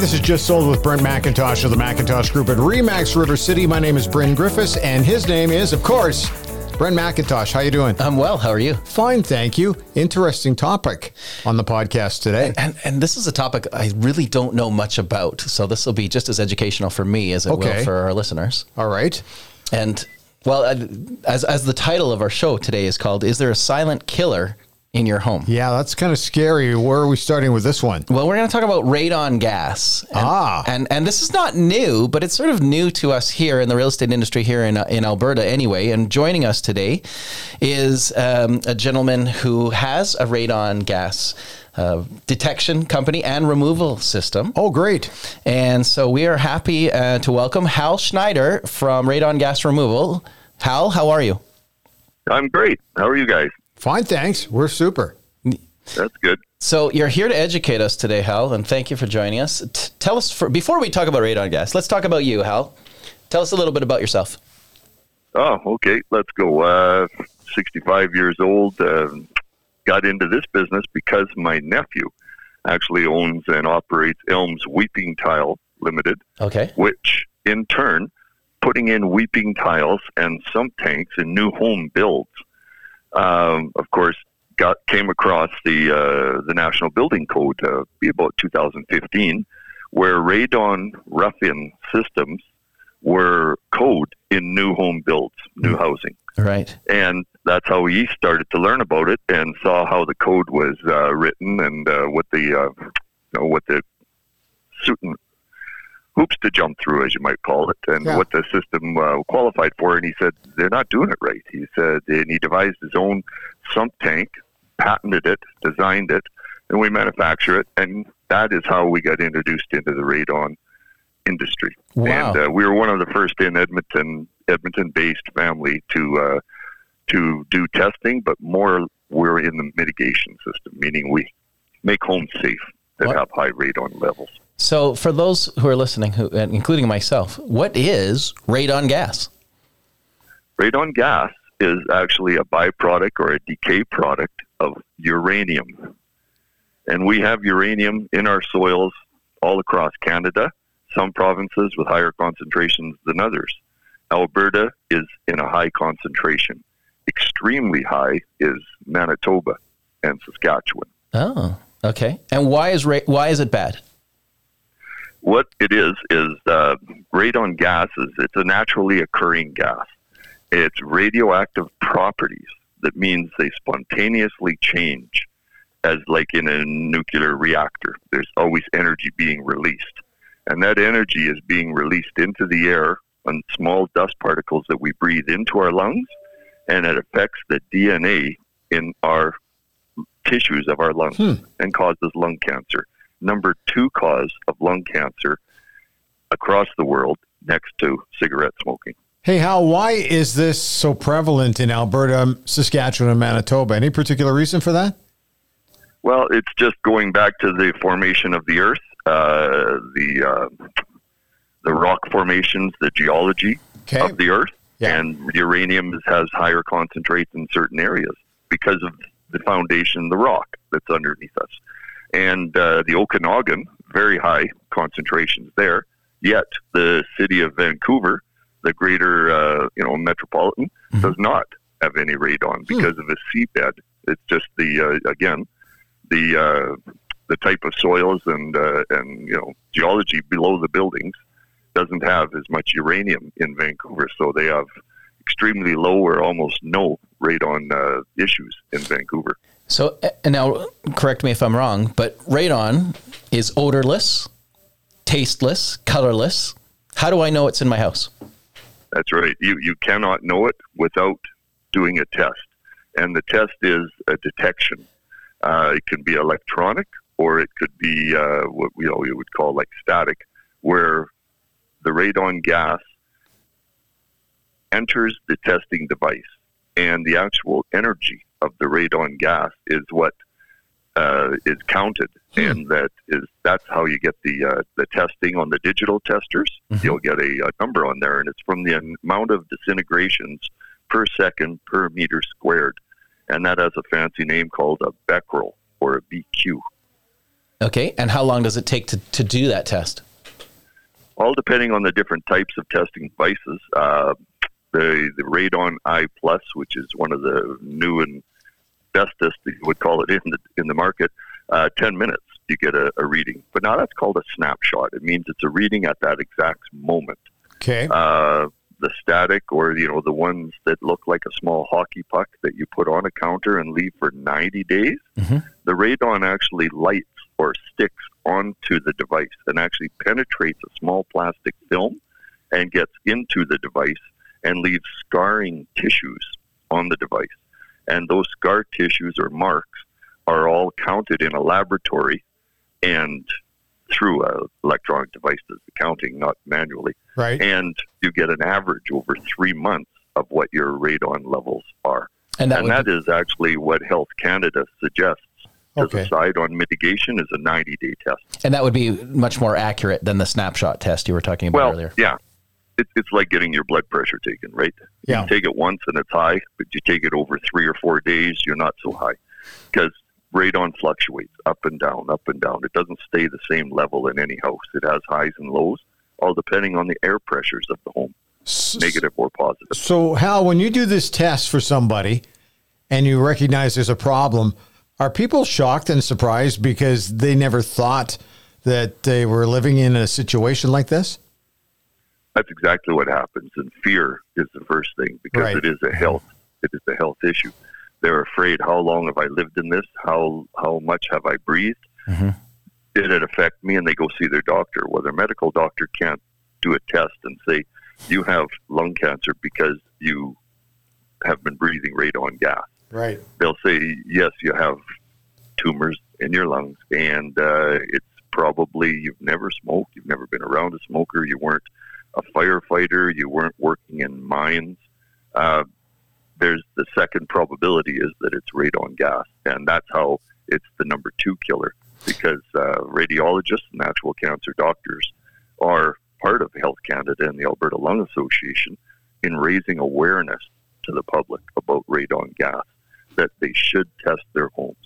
This is Just Sold with Brent McIntosh of the McIntosh Group at Remax River City. My name is Bryn Griffiths, and his name is, of course, Brent McIntosh. How you doing? I'm well. How are you? Fine, thank you. Interesting topic on the podcast today. And, and this is a topic I really don't know much about, so this will be just as educational for me as it Okay. will for our listeners. All right. And well, as as the title of our show today is called, "Is there a silent killer in your home?" Yeah, that's kind of scary. Where are we starting with this one? Well, we're going to talk about radon gas. And, Ah. and and this is not new, but it's sort of new to us here in the real estate industry here in in Alberta, anyway. And joining us today is um, a gentleman who has a radon gas uh, detection company and removal system. Oh, great. And so we are happy uh, to welcome Hal Schneider from Radon Gas Removal. Hal, how are you? I'm great. How are you guys? Fine, thanks. We're super. That's good. So you're here to educate us today, Hal, and thank you for joining us. T- tell us for, before we talk about radon gas. Let's talk about you, Hal. Tell us a little bit about yourself. Oh, okay. Let's go. Uh, 65 years old. Uh, got into this business because my nephew actually owns and operates Elms Weeping Tile Limited, Okay. which in turn, putting in weeping tiles and sump tanks in new home builds. Um, of course, got came across the uh, the National Building Code, uh, be about 2015, where radon rough-in systems were code in new home builds, new housing, Right. and that's how he started to learn about it and saw how the code was uh, written and uh, what the uh, you know what the certain hoops to jump through, as you might call it, and Yeah. what the system uh, qualified for. And he said they're not doing it right. He said, and he devised his own sump tank, patented it, designed it, and we manufacture it. And that is how we got introduced into the radon industry. Wow. And uh, we were one of the first in Edmonton, Edmonton-based family to uh, to do testing, but more we're in the mitigation system, meaning we make homes safe that What? have high radon levels. So for those who are listening, who, including myself, what is radon gas? Radon gas is actually a byproduct or a decay product of uranium. And we have uranium in our soils all across Canada, some provinces with higher concentrations than others. Alberta is in a high concentration. Extremely high is Manitoba and Saskatchewan. Oh, okay. And why is ra- why is it bad? What it is is uh, radon gas is it's a naturally occurring gas. It's radioactive properties. That means they spontaneously change, as like in a nuclear reactor. There's always energy being released, and that energy is being released into the air on small dust particles that we breathe into our lungs, and it affects the DNA in our tissues of our lungs Hmm. and causes lung cancer number two cause of lung cancer across the world next to cigarette smoking. Hey, Hal, why is this so prevalent in Alberta, Saskatchewan, and Manitoba? Any particular reason for that? Well, it's just going back to the formation of the Earth, uh, the uh, the rock formations, the geology Okay. of the Earth, Yeah. and uranium has higher concentrates in certain areas because of the foundation, the rock that's underneath us, and uh, the Okanagan, very high concentrations there. Yet the city of Vancouver, the greater uh, you know metropolitan, does not have any radon because of the seabed. It's just the uh, again the uh, the type of soils and uh, and you know geology below the buildings doesn't have as much uranium in Vancouver, so they have extremely low or almost no radon uh, issues in Vancouver. So uh, and now, correct me if I'm wrong, but radon is odorless, tasteless, colorless. How do I know it's in my house? That's right. You you cannot know it without doing a test, and the test is a detection. Uh, it can be electronic, or it could be uh, what you know we would call like static, where the radon gas enters the testing device, and the actual energy of the radon gas is what uh, is counted, and that is that's how you get the uh, the testing on the digital testers. Mhm. You'll get a, a number on there, and it's from the amount of disintegrations per second per meter squared, and that has a fancy name called a becquerel or a BQ. Okay. And how long does it take to, to do that test? All depending on the different types of testing devices. Uh, the, the RadonEye Plus, which is one of the new and bestest, you would call it in the, in the market, uh, 10 minutes you get a, a, reading. But now that's called a snapshot. It means it's a reading at that exact moment. Okay. Uh, the static or you know the ones that look like a small hockey puck that you put on a counter and leave for 90 days mm-hmm. the radon actually lights or sticks onto the device and actually penetrates a small plastic film and gets into the device and leaves scarring tissues on the device and those scar tissues or marks are all counted in a laboratory and through a electronic device does the counting, not manually. Right. And you get an average over three months of what your radon levels are. And that, and that be- is actually what Health Canada suggests to okay. decide on mitigation is a 90 day test. And that would be much more accurate than the snapshot test you were talking about well, earlier. Yeah. It's, it's like getting your blood pressure taken, right? Yeah. You take it once and it's high, but you take it over three or four days, you're not so high. Because radon fluctuates up and down, up and down. It doesn't stay the same level in any house. It has highs and lows, all depending on the air pressures of the home, negative or positive. So, Hal, when you do this test for somebody and you recognize there's a problem, are people shocked and surprised because they never thought that they were living in a situation like this? That's exactly what happens, and fear is the first thing because right. it is a health it is a health issue. They're afraid. How long have I lived in this? How how much have I breathed? Mm-hmm. Did it affect me? And they go see their doctor. Well, their medical doctor can't do a test and say you have lung cancer because you have been breathing radon gas. Right. They'll say yes, you have tumors in your lungs, and uh, it's probably you've never smoked, you've never been around a smoker, you weren't a firefighter, you weren't working in mines. Uh, there's the second probability is that it's radon gas, and that's how it's the number two killer because uh, radiologists and natural cancer doctors are part of Health Canada and the Alberta Lung Association in raising awareness to the public about radon gas that they should test their homes.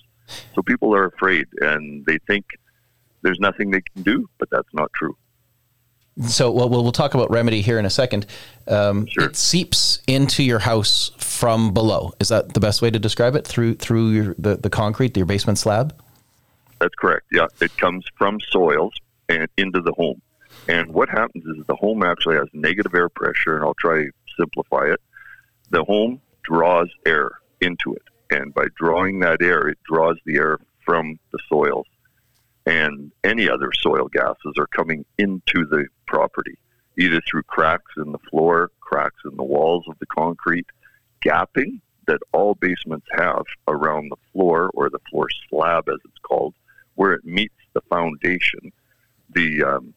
So people are afraid and they think there's nothing they can do, but that's not true. So, well, we'll talk about remedy here in a second. Um, sure. It seeps into your house from below. Is that the best way to describe it? Through through your, the the concrete, your basement slab. That's correct. Yeah, it comes from soils and into the home. And what happens is the home actually has negative air pressure, and I'll try to simplify it. The home draws air into it, and by drawing that air, it draws the air from the soils and any other soil gases are coming into the property, either through cracks in the floor, cracks in the walls of the concrete, gapping that all basements have around the floor or the floor slab, as it's called, where it meets the foundation, the um,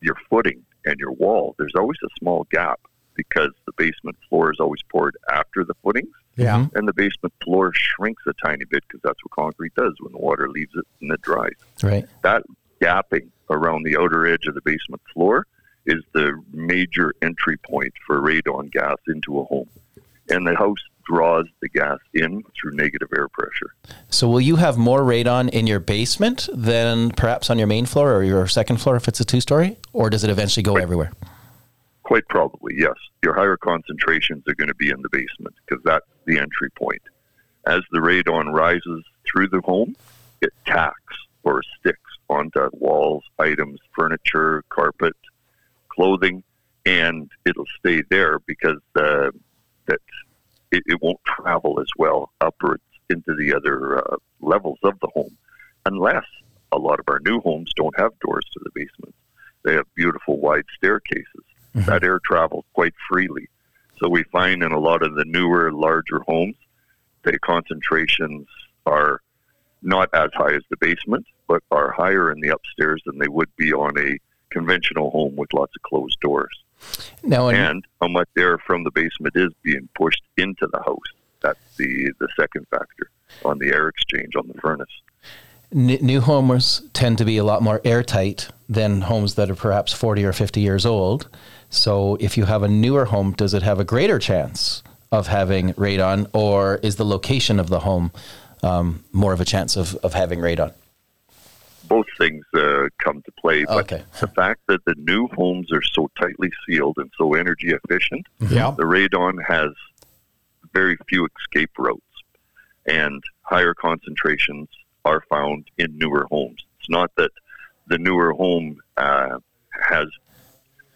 your footing and your wall. There's always a small gap because the basement floor is always poured after the footings. Yeah. Mm-hmm. And the basement floor shrinks a tiny bit because that's what concrete does when the water leaves it and it dries. Right. That gapping around the outer edge of the basement floor is the major entry point for radon gas into a home. And the house draws the gas in through negative air pressure. So, will you have more radon in your basement than perhaps on your main floor or your second floor if it's a two story? Or does it eventually go everywhere? Quite probably, yes. Your higher concentrations are going to be in the basement because that's the entry point. As the radon rises through the home, it tacks or sticks onto walls, items, furniture, carpet, clothing, and it'll stay there because uh, that it, it, won't travel as well upwards into the other uh, levels of the home, unless a lot of our new homes don't have doors to the basement. They have beautiful wide staircases Mm-hmm. That air travels quite freely. So we find in a lot of the newer, larger homes, the concentrations are not as high as the basement, but are higher in the upstairs than they would be on a conventional home with lots of closed doors. Now, and how much air from the basement is being pushed into the house. That's the, the second factor on the air exchange on the furnace. New homes tend to be a lot more airtight than homes that are perhaps 40 or 50 years old. So if you have a newer home, does it have a greater chance of having radon, or is the location of the home um, more of a chance of, of having radon? both things uh, come to play. But Okay. the fact that the new homes are so tightly sealed and so energy efficient, Yeah. the radon has very few escape routes, and higher concentrations are found in newer homes. It's not that the newer home uh, has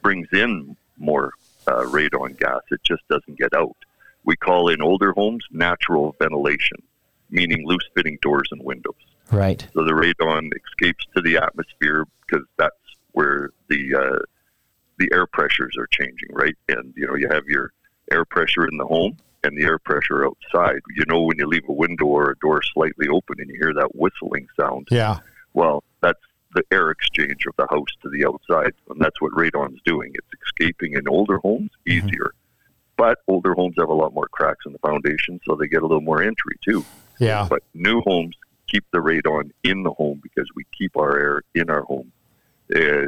brings in more uh, radon gas; it just doesn't get out. We call in older homes natural ventilation, meaning loose fitting doors and windows. Right. So the radon escapes to the atmosphere because that's where the uh, the air pressures are changing, right? And you know, you have your air pressure in the home and the air pressure outside. You know, when you leave a window or a door slightly open and you hear that whistling sound, Yeah. well, that's the air exchange of the house to the outside, and that's what radon's doing. It's escaping in older homes mm-hmm. easier, but older homes have a lot more cracks in the foundation, so they get a little more entry too. Yeah. But new homes keep the radon in the home because we keep our air in our home uh,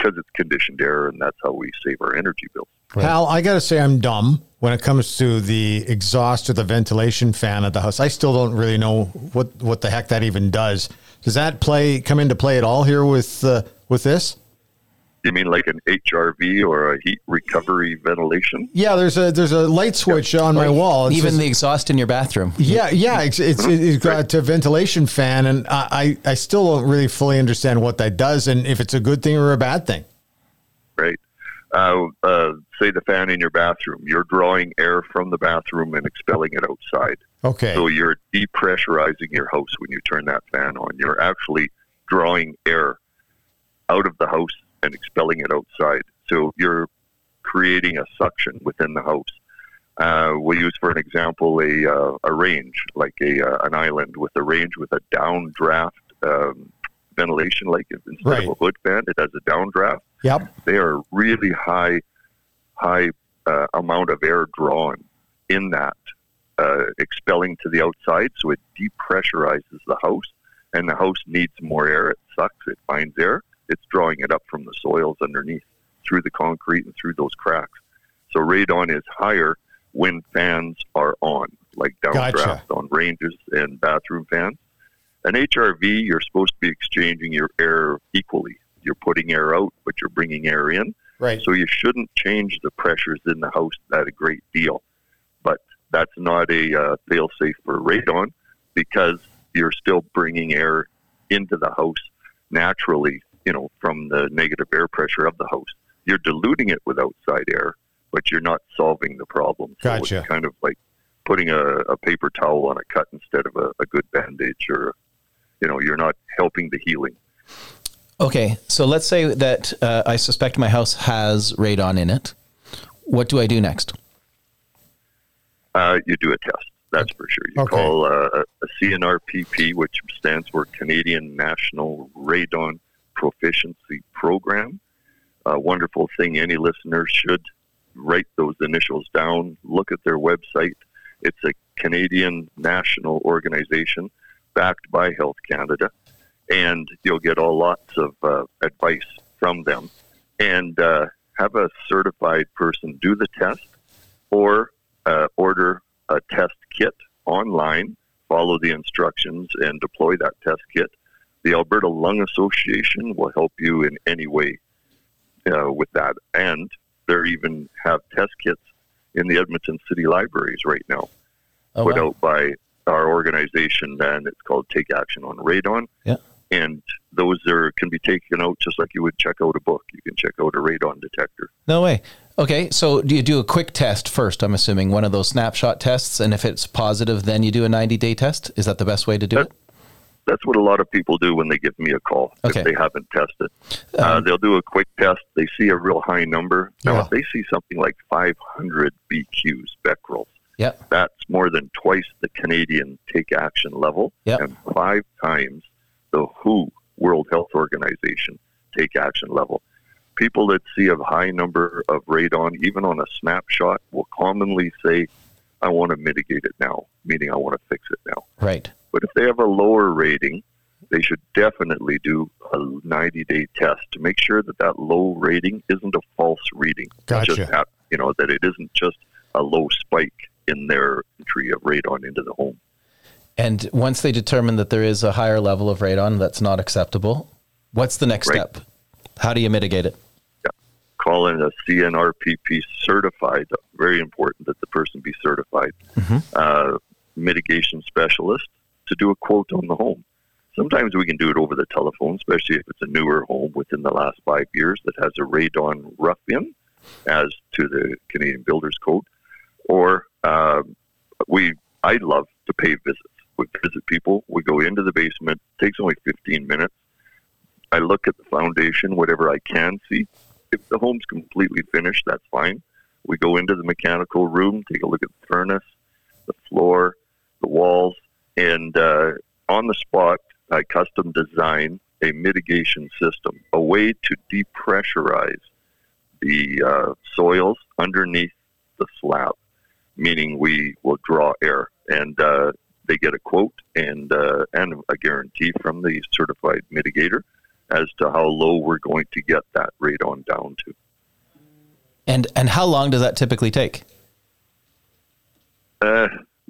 because it's conditioned air, and that's how we save our energy bills. Hal, I got to say I'm dumb when it comes to the exhaust or the ventilation fan of the house. I still don't really know what what the heck that even does. Does that play come into play at all here with uh, with this? You mean like an HRV or a heat recovery ventilation? Yeah, there's a there's a light switch on my wall. It's Even just- the exhaust in your bathroom. yeah, yeah, it's it's, it's got a ventilation fan, and I I I still don't really fully understand what that does and if it's a good thing or a bad thing. right? Uh, uh, say the fan in your bathroom. You're drawing air from the bathroom and expelling it outside. Okay. So you're depressurizing your house when you turn that fan on. You're actually drawing air out of the house and expelling it outside. So you're creating a suction within the house. Uh, we'll use, for an example, a, uh, a range, like a uh, an island with a range with a downdraft um, ventilation. Like instead Right. of a hood fan, it has a downdraft Yep. they are really high, high uh, amount of air drawn in that, uh, expelling to the outside. So it depressurizes the house, and the house needs more air. It sucks. It finds air. It's drawing it up from the soils underneath, through the concrete and through those cracks. So radon is higher when fans are on, like downdraft Gotcha. on ranges and bathroom fans. An HRV, you're supposed to be exchanging your air equally. You're putting air out, but you're bringing air in. Right. So you shouldn't change the pressures in the house that a great deal. But that's not a uh, fail safe for radon because you're still bringing air into the house naturally, you know, from the negative air pressure of the house. You're diluting it with outside air, but you're not solving the problem. So Gotcha. it's kind of like putting a, a paper towel on a cut instead of a, a good bandage or, you know, you're not helping the healing. Okay, so let's say that uh, I suspect my house has radon in it. What do I do next? uh, you do a test. That's for sure. You Okay. call uh, a CNRPP, which stands for Canadian National Radon Proficiency Program. A wonderful thing. Any listener should write those initials down. Look at their website. It's a Canadian national organization backed by Health Canada, and you'll get all lots of uh, advice from them. And uh, have a certified person do the test, or uh, order a test kit online, follow the instructions, and deploy that test kit. The Alberta Lung Association will help you in any way uh, with that. And they even have test kits in the Edmonton City Libraries right now, Oh, put wow. out by our organization, and it's called Take Action on Radon. Yeah. And those are can be taken out just like you would check out a book. You can check out a radon detector. No way. Okay, so do you do a quick test first? I'm assuming one of those snapshot tests, and if it's positive, then you do a 90 day test. Is that the best way to do That- it? That's what a lot of people do when they give me a call Okay. if they haven't tested. uh, Um, they'll do a quick test. They see a real high number. Now, Yeah. if they see something like 500 BQs, becquerels, Yeah. that's more than twice the Canadian take action level Yeah. and five times the WHO World Health Organization take action level. People that see a high number of radon, even on a snapshot, will commonly say, I want to mitigate it now, meaning I want to fix it now. Right. But if they have a lower rating, they should definitely do a 90 day test to make sure that that low rating isn't a false reading. Gotcha. Just that, you know, that it isn't just a low spike in their entry of radon into the home. And once they determine that there is a higher level of radon that's not acceptable, what's the next Right. step? How do you mitigate it? Call in a CNRPP certified, very important that the person be certified, uh, mitigation specialist to do a quote on the home. Sometimes we can do it over the telephone, especially if it's a newer home within the last five years that has a radon rough in, as to the Canadian Builders Code. Or uh, we, I love to pay visits. We visit people. We go into the basement. takes only 15 minutes. I look at the foundation, whatever I can see. If the home's completely finished, that's fine. We go into the mechanical room, take a look at the furnace, the floor, the walls, and uh, on the spot, I custom design a mitigation system, a way to depressurize the uh, soils underneath the slab, meaning we will draw air. And uh, they get a quote and uh, and a guarantee from the certified mitigator as to how low we're going to get that radon down to. And and how long does that typically take?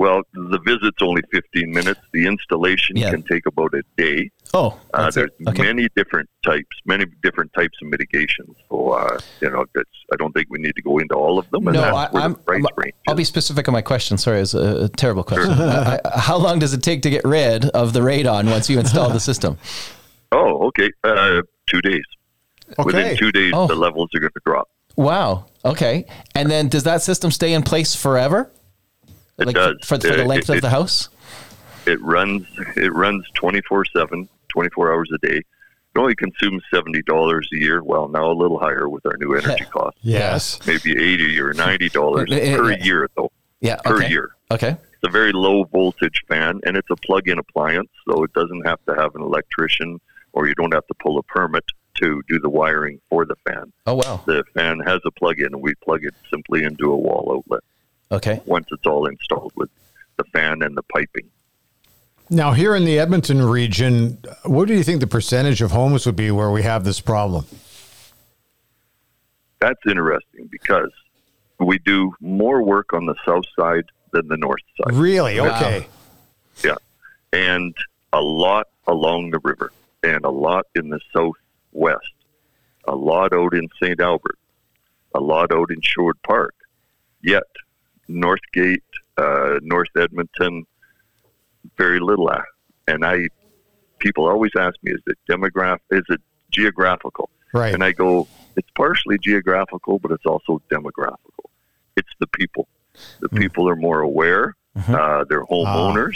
Well, the visit's only 15 minutes. The installation Yeah. can take about a day. Oh, Uh, there's. Okay. many different types, many different types of mitigations. So, uh, you know, that's, I don't think we need to go into all of them. No, I, I'm, I'll be specific on my question. Sorry, it's a, terrible question. I, I- how long does it take to get rid of the radon once you install the system? Oh, okay. Uh, two days. Okay. Within two days, Oh. the levels are going to drop. Wow. Okay. And then does that system stay in place forever? It like does. For, for the length it- of the house? It runs. It runs 24 7, 24 hours a day. It only consumes seventy dollars a year. Well, now a little higher with our new energy costs. Yes. Maybe eighty or ninety dollars per year, though. Yeah. Per okay. year. Okay. It's a very low voltage fan, and it's a plug-in appliance, so it doesn't have to have an electrician, or you don't have to pull a permit to do the wiring for the fan. Oh wow. The fan has a plug-in, and we plug it simply into a wall outlet Okay. once it's all installed with the fan and the piping. Now, here in the Edmonton region, what do you think the percentage of homes would be where we have this problem? That's interesting because we do more work on the south side than the north side. Really? Wow. Okay. Yeah. And a lot along the river and a lot in the southwest, a lot out in St. Albert, a lot out in Sherwood Park. Yet, Northgate, uh, North Edmonton, very little. And I, people always ask me, is it demographic? Is it geographical? Right. And I go, it's partially geographical, but it's also demographical. It's the people. The people are more aware. Uh, they're homeowners.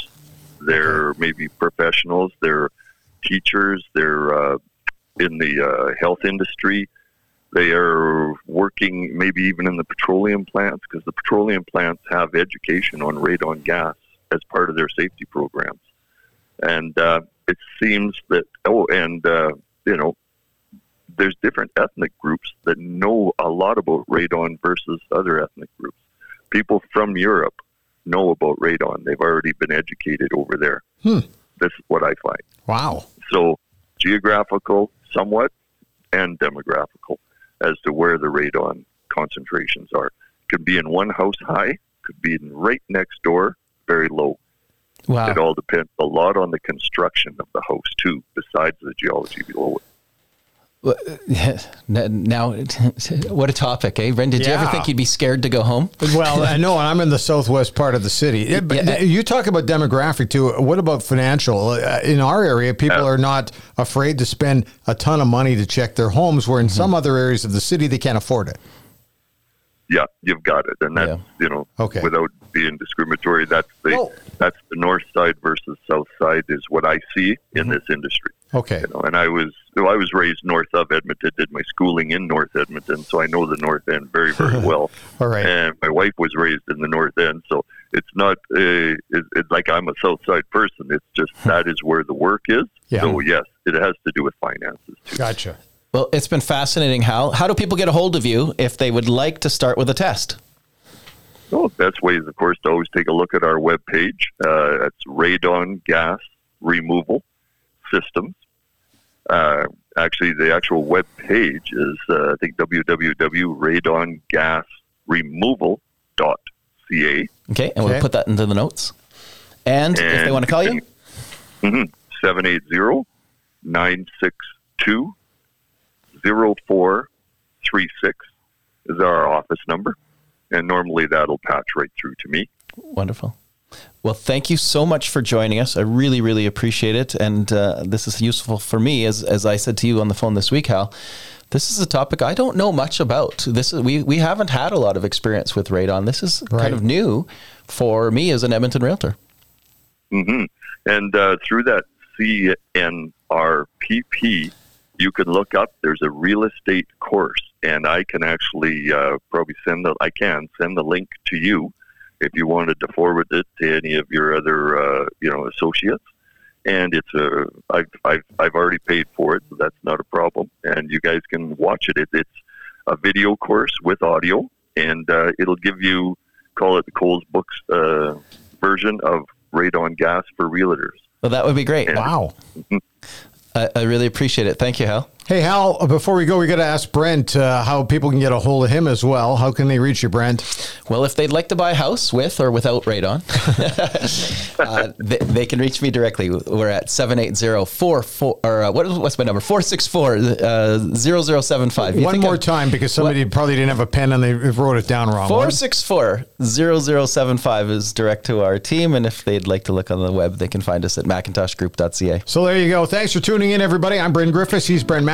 They're maybe professionals. They're teachers. They're uh, in the uh, health industry. They are working maybe even in the petroleum plants because the petroleum plants have education on radon gas as part of their safety programs. And uh, it seems that, oh, and, uh, you know, there's different ethnic groups that know a lot about radon versus other ethnic groups. People from Europe know about radon. They've already been educated over there. Hmm. This is what I find. Wow. So geographical, somewhat, and demographical as to where the radon concentrations are. Could be in one house high, could be in right next door, very low. Wow. It all depends a lot on the construction of the house too, besides the geology below it. Now, what a topic, eh? Ren, did you ever think you'd be scared to go home? Well, I know, and I'm in the southwest part of the city. Yeah, but Yeah. you talk about demographic too. What about financial? Uh, In our area, people are not afraid to spend a ton of money to check their homes, where in Mm-hmm. some other areas of the city, they can't afford it. Yeah, you've got it, and that's Yeah. you know, Okay. without being discriminatory, that's the Oh. that's the north side versus south side is what I see in this industry. Okay. You know, and I was well, I was raised north of Edmonton, did my schooling in North Edmonton, so I know the North End very very well. All right. And my wife was raised in the North End, so it's not uh, it, it's like I'm a South Side person. It's just that is where the work is. Yeah. So yes, it has to do with finances too. Gotcha. Well, it's been fascinating, Hal. How do people get a hold of you if they would like to start with a test? Well, the best way is, of course, to always take a look at our webpage. Uh, that's Radon Gas Removal Systems. Uh, actually, the actual web page is, uh, I think, www.radongasremoval.ca. Okay, and we'll Okay. put that into the notes. And, and if they want to call you? Mm-hmm, 780 962 0436 is our office number. And normally that'll patch right through to me. Wonderful. Well, thank you so much for joining us. I really, really appreciate it. And uh, this is useful for me, as, as I said to you on the phone this week, Hal. This is a topic I don't know much about. This is, we, we haven't had a lot of experience with radon. This is right. kind of new for me as an Edmonton realtor. Mm-hmm. And uh, through that CNRPP, you can look up. There's a real estate course, and I can actually uh, probably send the I can send the link to you if you wanted to forward it to any of your other uh, you know associates. And it's a I've, I've I've already paid for it, so that's not a problem. And you guys can watch it. it it's a video course with audio, and uh, it'll give you call it the Coles Books uh, version of radon gas for realtors. Well, that would be great. And, wow. I, I, really appreciate it. Thank you, Hal. Hey, Hal, before we go, we got to ask Brent uh, how people can get a hold of him as well. How can they reach you, Brent? Well, if they'd like to buy a house with or without radon, uh, they, they, can reach me directly. We're at 780 or uh, what, what's my number? 464 uh, 0075. One more I'm, time because somebody what? probably didn't have a pen and they wrote it down wrong. 464 0075 is direct to our team. And if they'd like to look on the web, they can find us at macintoshgroup.ca. So there you go. Thanks for tuning in, everybody. I'm Brent Griffiths. He's Brent